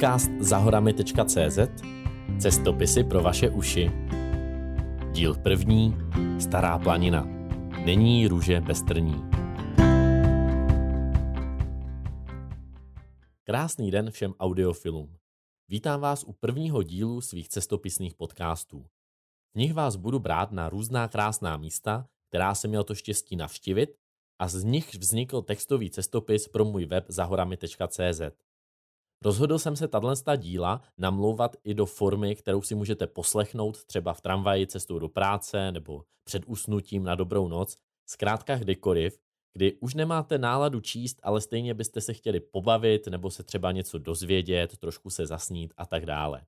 Podcast zahorami.cz Cestopisy pro vaše uši Díl první Stará planina Není růže bez trní Krásný den všem audiofilům. Vítám vás u prvního dílu svých cestopisných podcastů. V nich vás budu brát na různá krásná místa, která jsem měl to štěstí navštívit a z nich vznikl textový cestopis pro můj web zahorami.cz. Rozhodl jsem se tato díla namlouvat i do formy, kterou si můžete poslechnout třeba v tramvaji cestou do práce nebo před usnutím na dobrou noc, zkrátka kdykoliv, kdy už nemáte náladu číst, ale stejně byste se chtěli pobavit nebo se třeba něco dozvědět, trošku se zasnít a tak dále.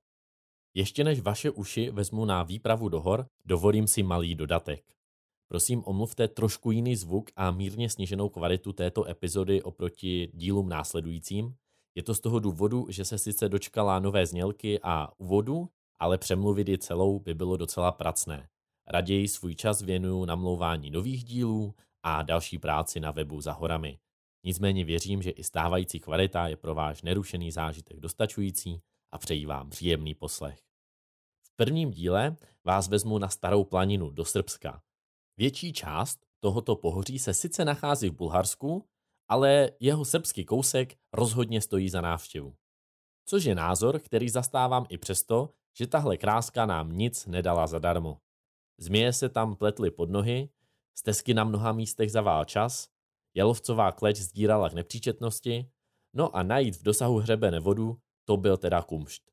Ještě než vaše uši vezmu na výpravu do hor, dovolím si malý dodatek. Prosím omluvte trošku jiný zvuk a mírně sníženou kvalitu této epizody oproti dílům následujícím. Je to z toho důvodu, že se sice dočkala nové znělky a úvodu, ale přemluvit ji celou by bylo docela pracné. Raději svůj čas věnuju namlouvání nových dílů a další práci na webu za horami. Nicméně věřím, že i stávající kvalita je pro váš nerušený zážitek dostačující a přeji vám příjemný poslech. V prvním díle vás vezmu na starou planinu do Srbska. Větší část tohoto pohoří se sice nachází v Bulharsku, ale jeho srbský kousek rozhodně stojí za návštěvu. Což je názor, který zastávám i přesto, že tahle kráska nám nic nedala zadarmo. Změje se tam pletly pod nohy, stezky na mnoha místech zavál čas, jalovcová kleč zdírala k nepříčetnosti, no a najít v dosahu hřebene vodu, to byl teda kumšt.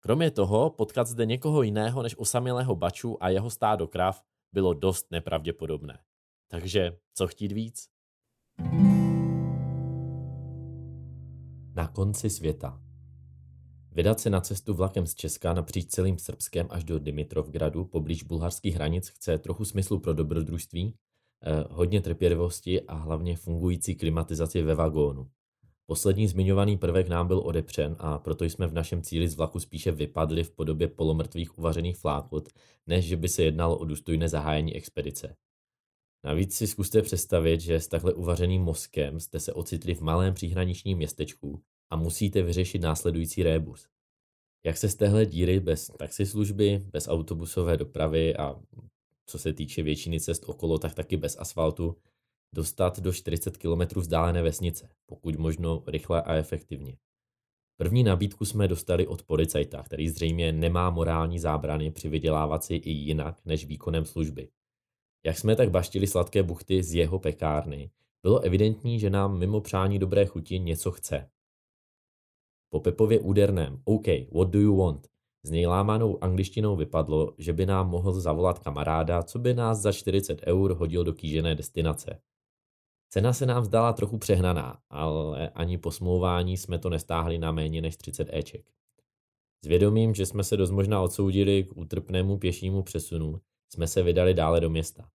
Kromě toho, potkat zde někoho jiného než osamělého baču a jeho stádo krav bylo dost nepravděpodobné. Takže co chtít víc? Na konci světa. Vydat se na cestu vlakem z Česka napříč celým Srbskem až do Dimitrovgradu poblíž bulharských hranic chce trochu smyslu pro dobrodružství, eh, hodně trpělivosti a hlavně fungující klimatizaci ve vagónu. Poslední zmiňovaný prvek nám byl odepřen a proto jsme v našem cíli z vlaku spíše vypadli v podobě polomrtvých uvařených flákot, než že by se jednalo o důstojné zahájení expedice. Navíc si zkuste představit, že s takhle uvařeným mozkem jste se ocitli v malém příhraničním městečku a musíte vyřešit následující rébus. Jak se z téhle díry bez taxislužby, bez autobusové dopravy a co se týče většiny cest okolo, tak taky bez asfaltu, dostat do 40 km vzdálené vesnice, pokud možno rychle a efektivně. První nabídku jsme dostali od policajta, který zřejmě nemá morální zábrany při vydělávat si i jinak než výkonem služby. Jak jsme tak baštili sladké buchty z jeho pekárny, bylo evidentní, že nám mimo přání dobré chuti něco chce. Po Pepově úderném OK, what do you want? Z něj lámanou angličtinou vypadlo, že by nám mohl zavolat kamaráda, co by nás za 40 eur hodil do kýžené destinace. Cena se nám zdala trochu přehnaná, ale ani po smlouvání jsme to nestáhli na méně než 30 Eček. S vědomím, že jsme se dost možná odsoudili k útrpnému pěšímu přesunu, jsme se vydali dále do města.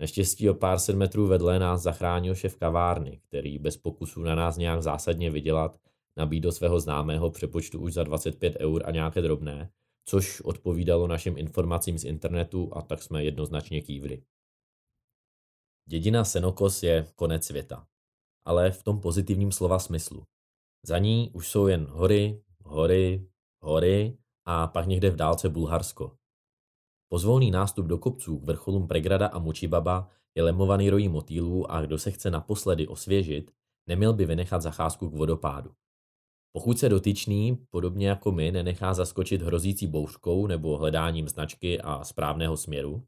Naštěstí o pár set metrů vedle nás zachránil šéf kavárny, který bez pokusu na nás nějak zásadně vydělat nabídl svého známého přepočtu už za 25 eur a nějaké drobné, což odpovídalo našim informacím z internetu a tak jsme jednoznačně kývli. Dědina Senokos je konec světa, ale v tom pozitivním slova smyslu. Za ní už jsou jen hory, hory, hory a pak někde v dálce Bulharsko. Pozvolný nástup do kopců k vrcholům Pregrada a Mučibaba je lemovaný rojí motýlů a kdo se chce naposledy osvěžit, neměl by vynechat zacházku k vodopádu. Pokud se dotyčný, podobně jako my, nenechá zaskočit hrozící bouřkou nebo hledáním značky a správného směru,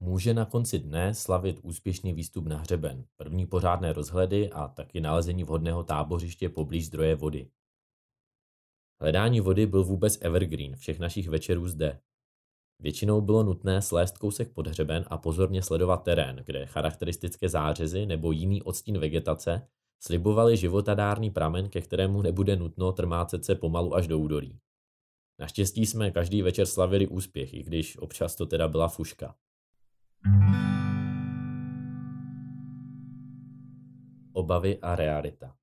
může na konci dne slavit úspěšný výstup na hřeben, první pořádné rozhledy a taky nalezení vhodného tábořiště poblíž zdroje vody. Hledání vody byl vůbec evergreen všech našich večerů zde. Většinou bylo nutné slést kousek pod hřeben a pozorně sledovat terén, kde charakteristické zářezy nebo jiný odstín vegetace slibovali životadárný pramen, ke kterému nebude nutno trmácet se pomalu až do údolí. Naštěstí jsme každý večer slavili úspěch, i když občas to teda byla fuška. Obavy a realita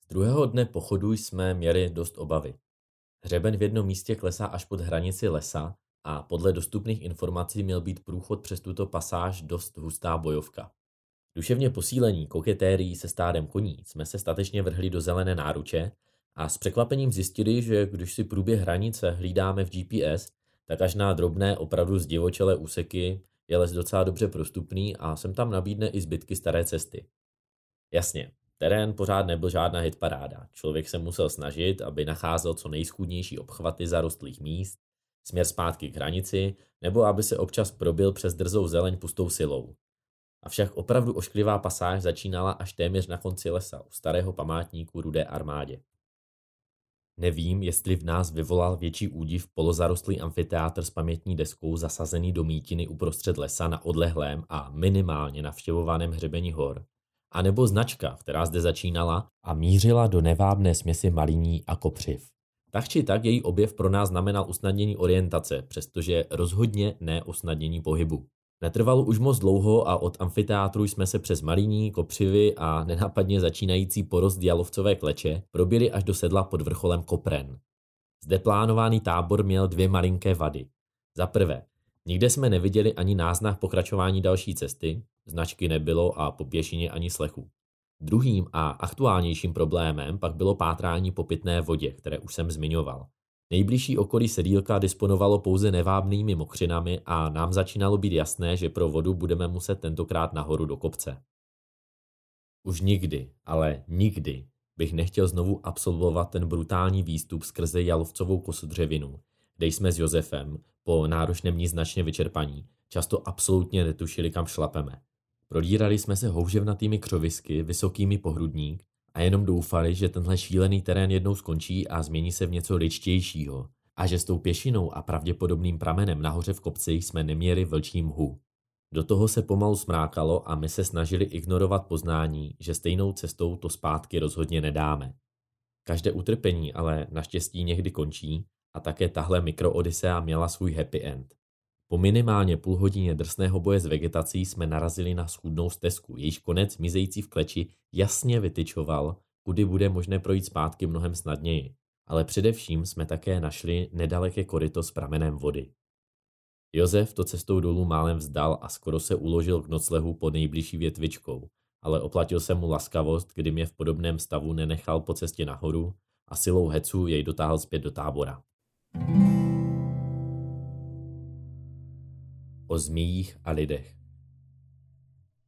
Z druhého dne pochodu jsme měli dost obavy. Hřeben v jednom místě klesá až pod hranici lesa a podle dostupných informací měl být průchod přes tuto pasáž dost hustá bojovka. Duševně posílení koketérií se stádem koní jsme se statečně vrhli do zelené náruče a s překvapením zjistili, že když si průběh hranice hlídáme v GPS, tak až na drobné, opravdu zdivočelé úseky je les docela dobře prostupný a sem tam nabídne i zbytky staré cesty. Jasně, terén pořád nebyl žádná hitparáda. Člověk se musel snažit, aby nacházel co nejschůdnější obchvaty zarostlých míst, směr zpátky k hranici, nebo aby se občas probil přes drzou zeleň pustou silou. Avšak opravdu ošklivá pasáž začínala až téměř na konci lesa u starého památníku Rudé armádě. Nevím, jestli v nás vyvolal větší údiv polozarostlý amfiteátr s pamětní deskou zasazený do mítiny uprostřed lesa na odlehlém a minimálně navštěvovaném hřebení hor, anebo značka, která zde začínala a mířila do nevábné směsi malíní a kopřiv. Tak či tak její objev pro nás znamenal usnadnění orientace, přestože rozhodně ne usnadnění pohybu. Netrvalo už moc dlouho a od amfiteátru jsme se přes malíní, kopřivy a nenápadně začínající porost dialovcové kleče probili až do sedla pod vrcholem Kopren. Zde plánovaný tábor měl dvě malinké vady. Za prvé, nikde jsme neviděli ani náznak pokračování další cesty, značky nebylo a po pěšině ani slechu. Druhým a aktuálnějším problémem pak bylo pátrání po pitné vodě, které už jsem zmiňoval. Nejbližší okolí sedílka disponovalo pouze nevábnými mokřinami a nám začínalo být jasné, že pro vodu budeme muset tentokrát nahoru do kopce. Už nikdy, ale nikdy bych nechtěl znovu absolvovat ten brutální výstup skrze Jalovcovou kosodřevinu, kde jsme s Josefem, po náročném ní značně vyčerpaní, často absolutně netušili, kam šlapeme. Prodírali jsme se houževnatými křovisky, vysokými pohrudník a jenom doufali, že tenhle šílený terén jednou skončí a změní se v něco ličtějšího a že s tou pěšinou a pravděpodobným pramenem nahoře v kopci jsme neměli vlčí mhu. Do toho se pomalu smrákalo a my se snažili ignorovat poznání, že stejnou cestou to zpátky rozhodně nedáme. Každé utrpení ale naštěstí někdy končí a také tahle mikroodisea měla svůj happy end. Po minimálně půl hodině drsného boje s vegetací jsme narazili na schůdnou stezku, jejíž konec mizející v kleči jasně vytyčoval, kudy bude možné projít zpátky mnohem snadněji. Ale především jsme také našli nedaleké koryto s pramenem vody. Josef to cestou dolů málem vzdal a skoro se uložil k noclehu pod nejbližší větvičkou, ale oplatil se mu laskavost, kdy mě v podobném stavu nenechal po cestě nahoru a silou hecu jej dotáhl zpět do tábora. O zmíjích a lidech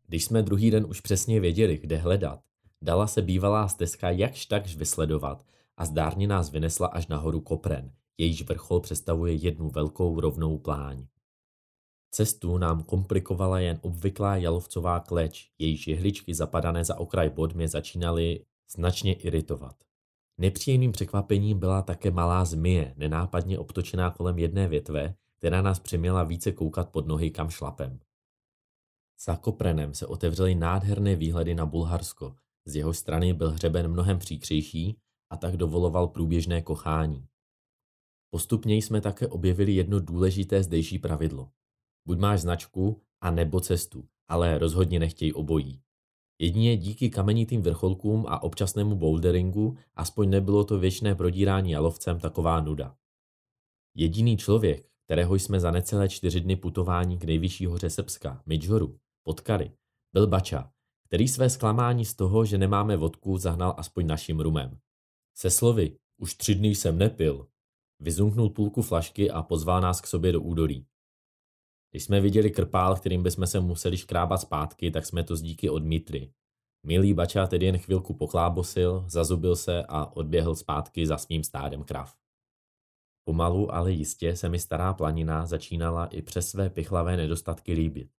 Když jsme druhý den už přesně věděli, kde hledat, dala se bývalá stezka jakž takž vysledovat a zdárně nás vynesla až nahoru Kopren, jejíž vrchol představuje jednu velkou rovnou pláň. Cestu nám komplikovala jen obvyklá jalovcová kleč, jejíž jehličky zapadané za okraj bod mě začínaly značně iritovat. Nepříjemným překvapením byla také malá zmije, nenápadně obtočená kolem jedné větve, která nás přiměla více koukat pod nohy kam šlapem. Za Koprenem se otevřely nádherné výhledy na Bulharsko, z jeho strany byl hřeben mnohem příkřejší a tak dovoloval průběžné kochání. Postupně jsme také objevili jedno důležité zdejší pravidlo. Buď máš značku a nebo cestu, ale rozhodně nechtěj obojí. Jedině díky kamenitým vrcholkům a občasnému boulderingu aspoň nebylo to věčné prodírání jalovcem taková nuda. Jediný člověk, kterého jsme za necelé čtyři dny putování k nejvyšší hoře Srbska, Midžoru, potkali, byl Bača, který své zklamání z toho, že nemáme vodku, zahnal aspoň naším rumem. Se slovy, už tři dny jsem nepil, vyzunknul půlku flašky a pozval nás k sobě do údolí. Když jsme viděli krpál, kterým bychom se museli škrábat zpátky, tak jsme to z díky odmítli. Milý Bača tedy jen chvilku pochlábosil, zazubil se a odběhl zpátky za svým stádem krav. Pomalu, ale jistě se mi stará planina začínala i přes své pichlavé nedostatky líbit.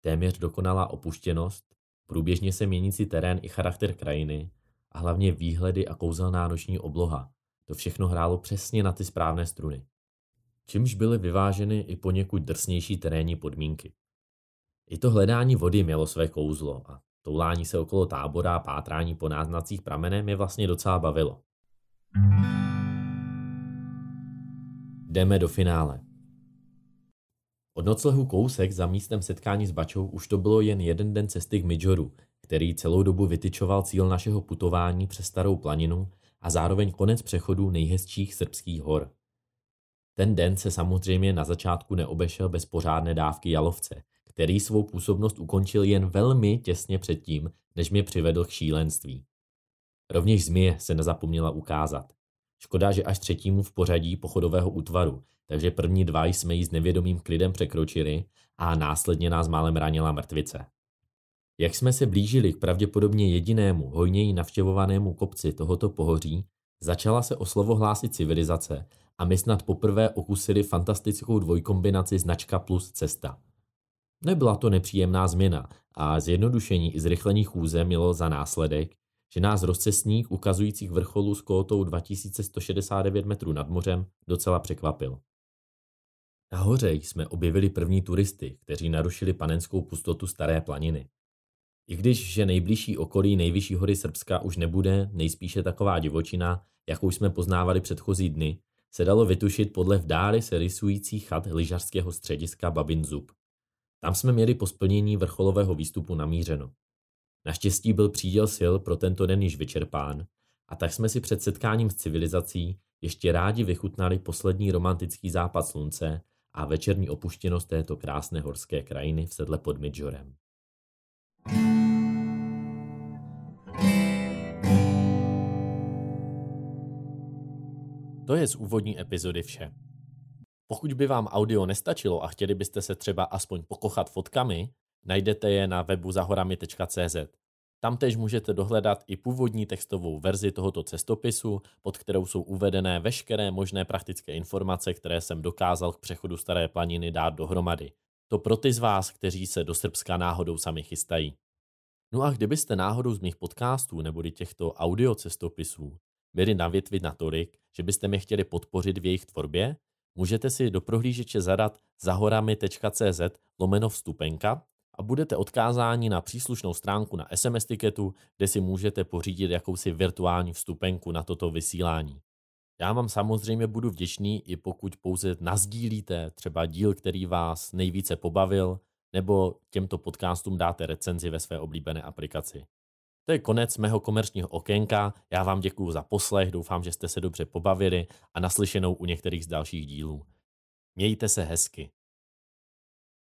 Téměř dokonalá opuštěnost, průběžně se měnící terén i charakter krajiny a hlavně výhledy a kouzelná noční obloha. To všechno hrálo přesně na ty správné struny. Čímž byly vyváženy i poněkud drsnější terénní podmínky. I to hledání vody mělo své kouzlo a toulání se okolo tábora a pátrání po náznacích pramenem je vlastně docela bavilo. Jdeme do finále. Od noclehu kousek za místem setkání s Bačou už to bylo jen jeden den cesty k Midžoru, který celou dobu vytyčoval cíl našeho putování přes starou planinu a zároveň konec přechodu nejhezčích srbských hor. Ten den se samozřejmě na začátku neobešel bez pořádné dávky jalovce, který svou působnost ukončil jen velmi těsně předtím, než mě přivedl k šílenství. Rovněž zmije se nezapomněla ukázat. Škoda, že až třetímu v pořadí pochodového útvaru, takže první dva jsme ji s nevědomým klidem překročili a následně nás málem ranila mrtvice. Jak jsme se blížili k pravděpodobně jedinému, hojněji navštěvovanému kopci tohoto pohoří, začala se o slovo hlásit civilizace a my snad poprvé okusili fantastickou dvojkombinaci značka plus cesta. Nebyla to nepříjemná změna a zjednodušení i zrychlení chůze mělo za následek, že nás rozcestník ukazujících vrcholů s kótou 2169 metrů nad mořem docela překvapil. Nahoře jsme objevili první turisty, kteří narušili panenskou pustotu Staré planiny. I když, že nejbližší okolí nejvyšší hory Srbska už nebude nejspíše taková divočina, jakou jsme poznávali předchozí dny, se dalo vytušit podle v se rysujících chat lyžařského střediska Babin Zub. Tam jsme měli po splnění vrcholového výstupu namířeno. Naštěstí byl příděl sil pro tento den již vyčerpán a tak jsme si před setkáním s civilizací ještě rádi vychutnali poslední romantický západ slunce a večerní opuštěnost této krásné horské krajiny v sedle pod Midžorem. To je z úvodní epizody vše. Pokud by vám audio nestačilo a chtěli byste se třeba aspoň pokochat fotkami, najdete je na webu zahorami.cz. Tam tež můžete dohledat i původní textovou verzi tohoto cestopisu, pod kterou jsou uvedené veškeré možné praktické informace, které jsem dokázal k přechodu Staré planiny dát dohromady. To pro ty z vás, kteří se do Srbska náhodou sami chystají. No a kdybyste náhodou z mých podcastů neboli těchto audio cestopisů byli navětvit natolik, že byste mě chtěli podpořit v jejich tvorbě, můžete si do prohlížeče zadat zahorami.cz lomeno vstupenka a budete odkázáni na příslušnou stránku na SMS tiketu, kde si můžete pořídit jakousi virtuální vstupenku na toto vysílání. Já vám samozřejmě budu vděčný, i pokud pouze nazdílíte třeba díl, který vás nejvíce pobavil, nebo těmto podcastům dáte recenzi ve své oblíbené aplikaci. To je konec mého komerčního okénka. Já vám děkuji za poslech, doufám, že jste se dobře pobavili a naslyšenou u některých z dalších dílů. Mějte se hezky.